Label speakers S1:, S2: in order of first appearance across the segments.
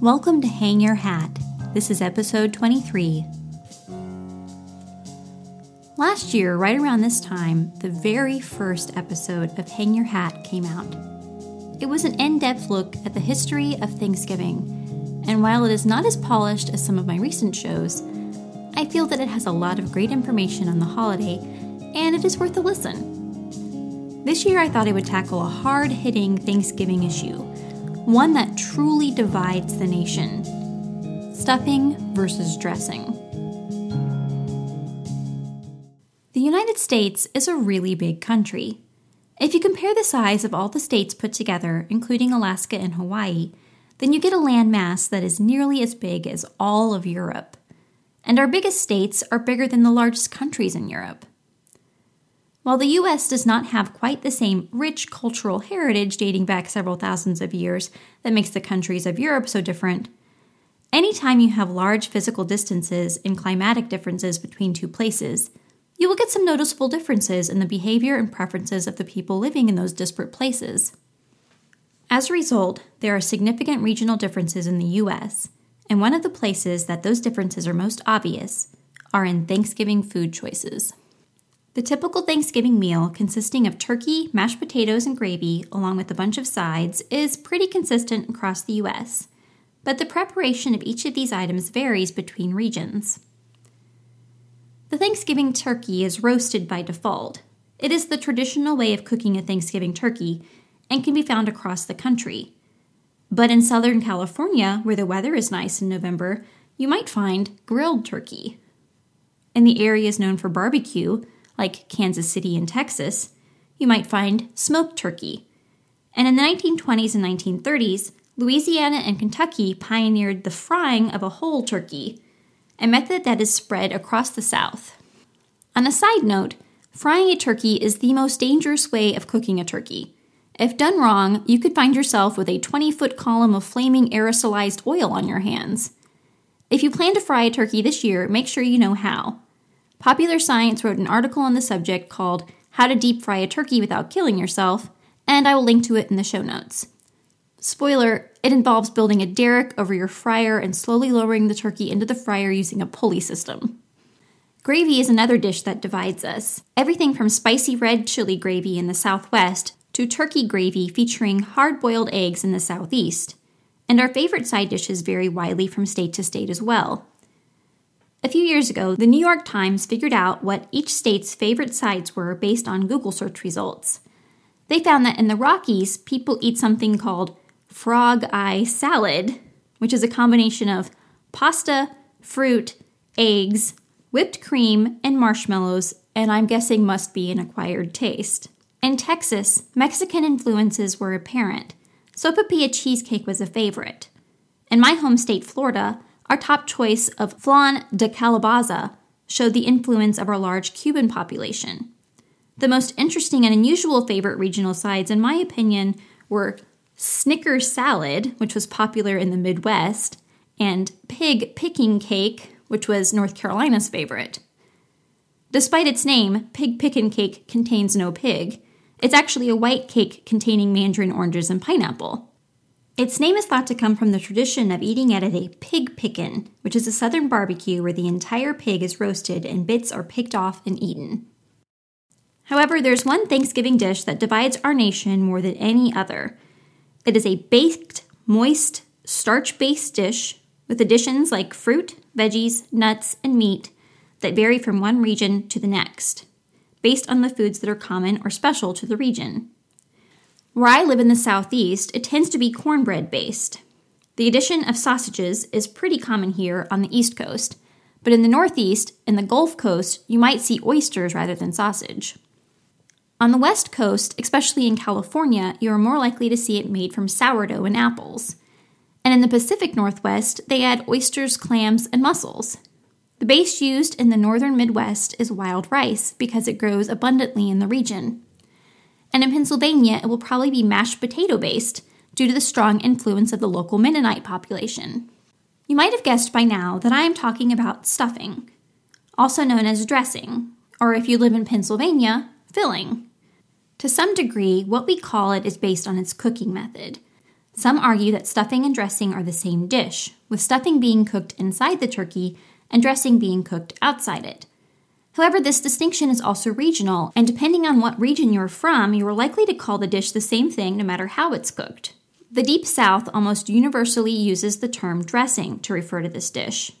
S1: Welcome to Hang Your Hat. This is episode 23. Last year, right around this time, the very first episode of Hang Your Hat came out. It was an in depth look at the history of Thanksgiving, and while it is not as polished as some of my recent shows, I feel that it has a lot of great information on the holiday, and it is worth a listen. This year, I thought I would tackle a hard hitting Thanksgiving issue one that truly divides the nation stuffing versus dressing. The United States is a really big country. If you compare the size of all the states put together, including Alaska and Hawaii, then you get a landmass that is nearly as big as all of Europe. And our biggest states are bigger than the largest countries in Europe. While the US does not have quite the same rich cultural heritage dating back several thousands of years that makes the countries of Europe so different, anytime you have large physical distances and climatic differences between two places, you will get some noticeable differences in the behavior and preferences of the people living in those disparate places. As a result, there are significant regional differences in the US, and one of the places that those differences are most obvious are in Thanksgiving food choices. The typical Thanksgiving meal, consisting of turkey, mashed potatoes, and gravy, along with a bunch of sides, is pretty consistent across the U.S., but the preparation of each of these items varies between regions. The Thanksgiving turkey is roasted by default. It is the traditional way of cooking a Thanksgiving turkey and can be found across the country. But in Southern California, where the weather is nice in November, you might find grilled turkey. In the areas known for barbecue, like Kansas City and Texas, you might find smoked turkey. And in the 1920s and 1930s, Louisiana and Kentucky pioneered the frying of a whole turkey, a method that is spread across the South. On a side note, frying a turkey is the most dangerous way of cooking a turkey. If done wrong, you could find yourself with a 20 foot column of flaming aerosolized oil on your hands. If you plan to fry a turkey this year, make sure you know how. Popular Science wrote an article on the subject called How to Deep Fry a Turkey Without Killing Yourself, and I will link to it in the show notes. Spoiler, it involves building a derrick over your fryer and slowly lowering the turkey into the fryer using a pulley system. Gravy is another dish that divides us. Everything from spicy red chili gravy in the southwest to turkey gravy featuring hard boiled eggs in the southeast. And our favorite side dishes vary widely from state to state as well. A few years ago, the New York Times figured out what each state's favorite sides were based on Google search results. They found that in the Rockies, people eat something called frog eye salad, which is a combination of pasta, fruit, eggs, whipped cream, and marshmallows, and I'm guessing must be an acquired taste. In Texas, Mexican influences were apparent. Sopapilla cheesecake was a favorite. In my home state, Florida, our top choice of flan de calabaza showed the influence of our large Cuban population. The most interesting and unusual favorite regional sides, in my opinion, were Snicker salad, which was popular in the Midwest, and pig picking cake, which was North Carolina's favorite. Despite its name, pig pickin' cake contains no pig. It's actually a white cake containing mandarin oranges and pineapple. Its name is thought to come from the tradition of eating at a pig pickin', which is a southern barbecue where the entire pig is roasted and bits are picked off and eaten. However, there's one Thanksgiving dish that divides our nation more than any other. It is a baked, moist, starch based dish with additions like fruit, veggies, nuts, and meat that vary from one region to the next, based on the foods that are common or special to the region. Where I live in the southeast, it tends to be cornbread based. The addition of sausages is pretty common here on the east coast, but in the northeast and the Gulf Coast, you might see oysters rather than sausage. On the west coast, especially in California, you are more likely to see it made from sourdough and apples. And in the Pacific Northwest, they add oysters, clams, and mussels. The base used in the northern Midwest is wild rice because it grows abundantly in the region and in Pennsylvania, it will probably be mashed potato based due to the strong influence of the local Mennonite population. You might have guessed by now that I am talking about stuffing, also known as dressing, or if you live in Pennsylvania, filling. To some degree, what we call it is based on its cooking method. Some argue that stuffing and dressing are the same dish, with stuffing being cooked inside the turkey and dressing being cooked outside it. However, this distinction is also regional, and depending on what region you're from, you are likely to call the dish the same thing no matter how it's cooked. The Deep South almost universally uses the term dressing to refer to this dish.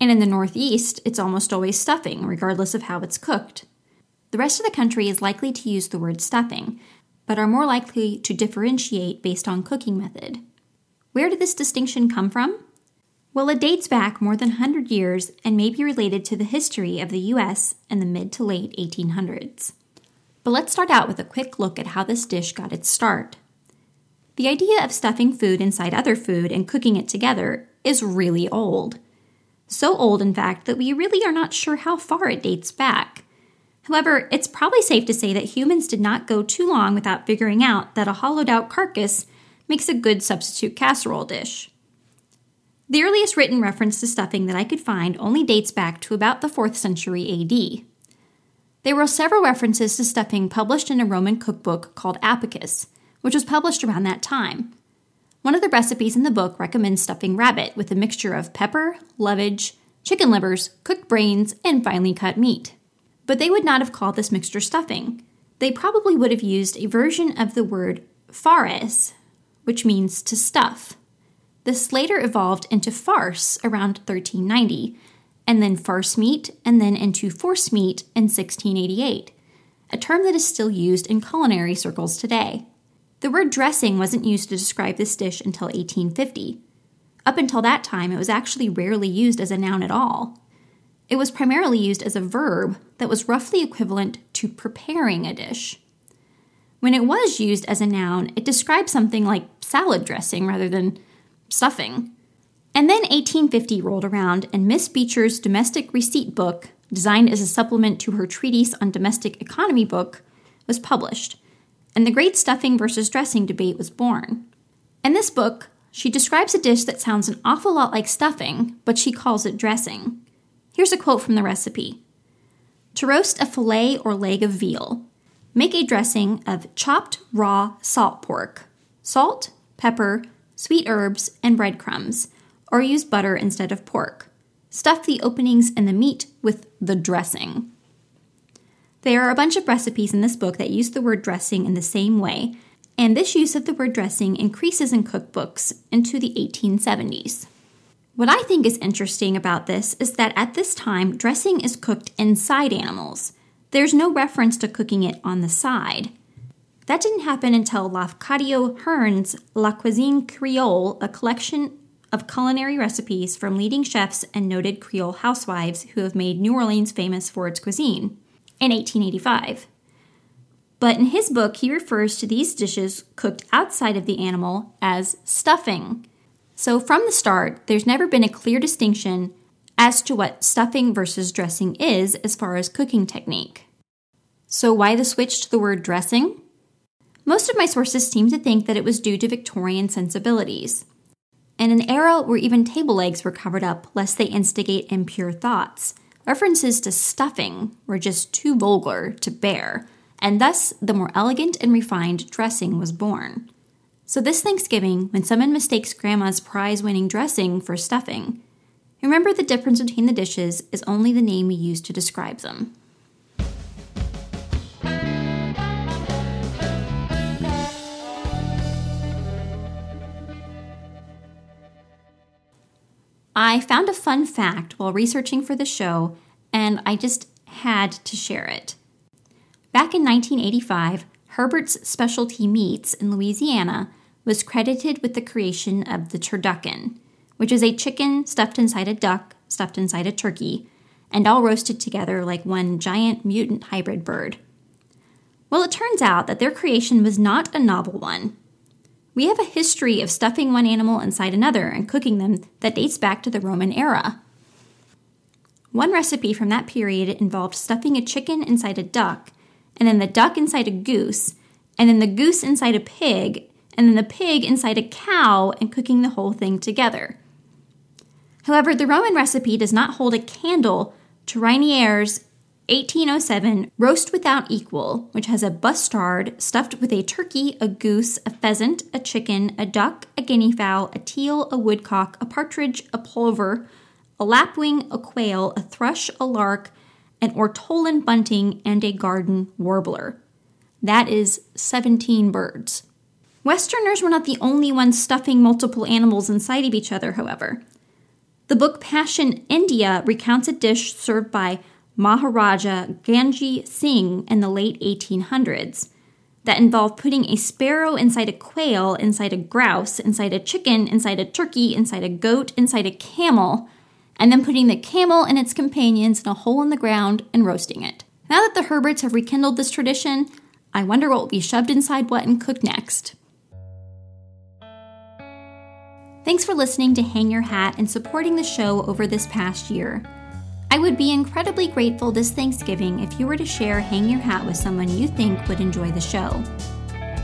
S1: And in the Northeast, it's almost always stuffing, regardless of how it's cooked. The rest of the country is likely to use the word stuffing, but are more likely to differentiate based on cooking method. Where did this distinction come from? Well, it dates back more than 100 years and may be related to the history of the US in the mid to late 1800s. But let's start out with a quick look at how this dish got its start. The idea of stuffing food inside other food and cooking it together is really old. So old, in fact, that we really are not sure how far it dates back. However, it's probably safe to say that humans did not go too long without figuring out that a hollowed out carcass makes a good substitute casserole dish. The earliest written reference to stuffing that I could find only dates back to about the 4th century AD. There were several references to stuffing published in a Roman cookbook called Apicius, which was published around that time. One of the recipes in the book recommends stuffing rabbit with a mixture of pepper, lovage, chicken livers, cooked brains, and finely cut meat. But they would not have called this mixture stuffing. They probably would have used a version of the word fares, which means to stuff. This later evolved into farce around 1390, and then farce meat, and then into force meat in 1688, a term that is still used in culinary circles today. The word dressing wasn't used to describe this dish until 1850. Up until that time, it was actually rarely used as a noun at all. It was primarily used as a verb that was roughly equivalent to preparing a dish. When it was used as a noun, it described something like salad dressing rather than stuffing. And then 1850 rolled around, and Miss Beecher's domestic receipt book, designed as a supplement to her treatise on domestic economy book, was published, and the great stuffing versus dressing debate was born. In this book, she describes a dish that sounds an awful lot like stuffing, but she calls it dressing. Here's a quote from the recipe To roast a fillet or leg of veal, make a dressing of chopped raw salt pork, salt, pepper, sweet herbs, and breadcrumbs, or use butter instead of pork. Stuff the openings in the meat with the dressing. There are a bunch of recipes in this book that use the word dressing in the same way, and this use of the word dressing increases in cookbooks into the 1870s. What I think is interesting about this is that at this time, dressing is cooked inside animals. There's no reference to cooking it on the side. That didn't happen until Lafcadio Hearn's La Cuisine Creole, a collection of culinary recipes from leading chefs and noted Creole housewives who have made New Orleans famous for its cuisine, in 1885. But in his book, he refers to these dishes cooked outside of the animal as stuffing. So from the start, there's never been a clear distinction as to what stuffing versus dressing is as far as cooking technique. So, why the switch to the word dressing? Most of my sources seem to think that it was due to Victorian sensibilities. In an era where even table legs were covered up lest they instigate impure thoughts, references to stuffing were just too vulgar to bear, and thus the more elegant and refined dressing was born. So, this Thanksgiving, when someone mistakes Grandma's prize winning dressing for stuffing, remember the difference between the dishes is only the name we use to describe them. I found a fun fact while researching for the show, and I just had to share it. Back in 1985, Herbert's Specialty Meats in Louisiana was credited with the creation of the turducken, which is a chicken stuffed inside a duck, stuffed inside a turkey, and all roasted together like one giant mutant hybrid bird. Well, it turns out that their creation was not a novel one. We have a history of stuffing one animal inside another and cooking them that dates back to the Roman era. One recipe from that period involved stuffing a chicken inside a duck, and then the duck inside a goose, and then the goose inside a pig, and then the pig inside a cow, and cooking the whole thing together. However, the Roman recipe does not hold a candle to Reynière's 1807 Roast Without Equal, which has a bustard stuffed with a turkey, a goose, a pheasant, a chicken, a duck, a guinea fowl, a teal, a woodcock, a partridge, a plover, a lapwing, a quail, a thrush, a lark, an ortolan bunting, and a garden warbler. That is 17 birds. Westerners were not the only ones stuffing multiple animals inside of each other, however. The book Passion India recounts a dish served by Maharaja Ganji Singh in the late 1800s that involved putting a sparrow inside a quail, inside a grouse, inside a chicken, inside a turkey, inside a goat, inside a camel, and then putting the camel and its companions in a hole in the ground and roasting it. Now that the Herberts have rekindled this tradition, I wonder what will be shoved inside what and cooked next. Thanks for listening to Hang Your Hat and supporting the show over this past year. I would be incredibly grateful this Thanksgiving if you were to share Hang Your Hat with someone you think would enjoy the show.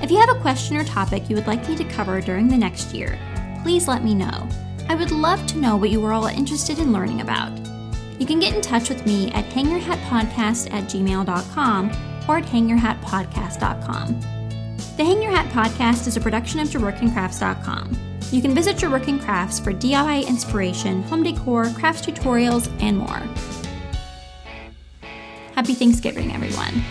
S1: If you have a question or topic you would like me to cover during the next year, please let me know. I would love to know what you are all interested in learning about. You can get in touch with me at hangyourhatpodcast at gmail.com or at hangyourhatpodcast.com. The Hang Your Hat podcast is a production of JaWorkingCrafts.com. You can visit Your Working Crafts for DIY inspiration, home decor, crafts tutorials, and more. Happy Thanksgiving, everyone.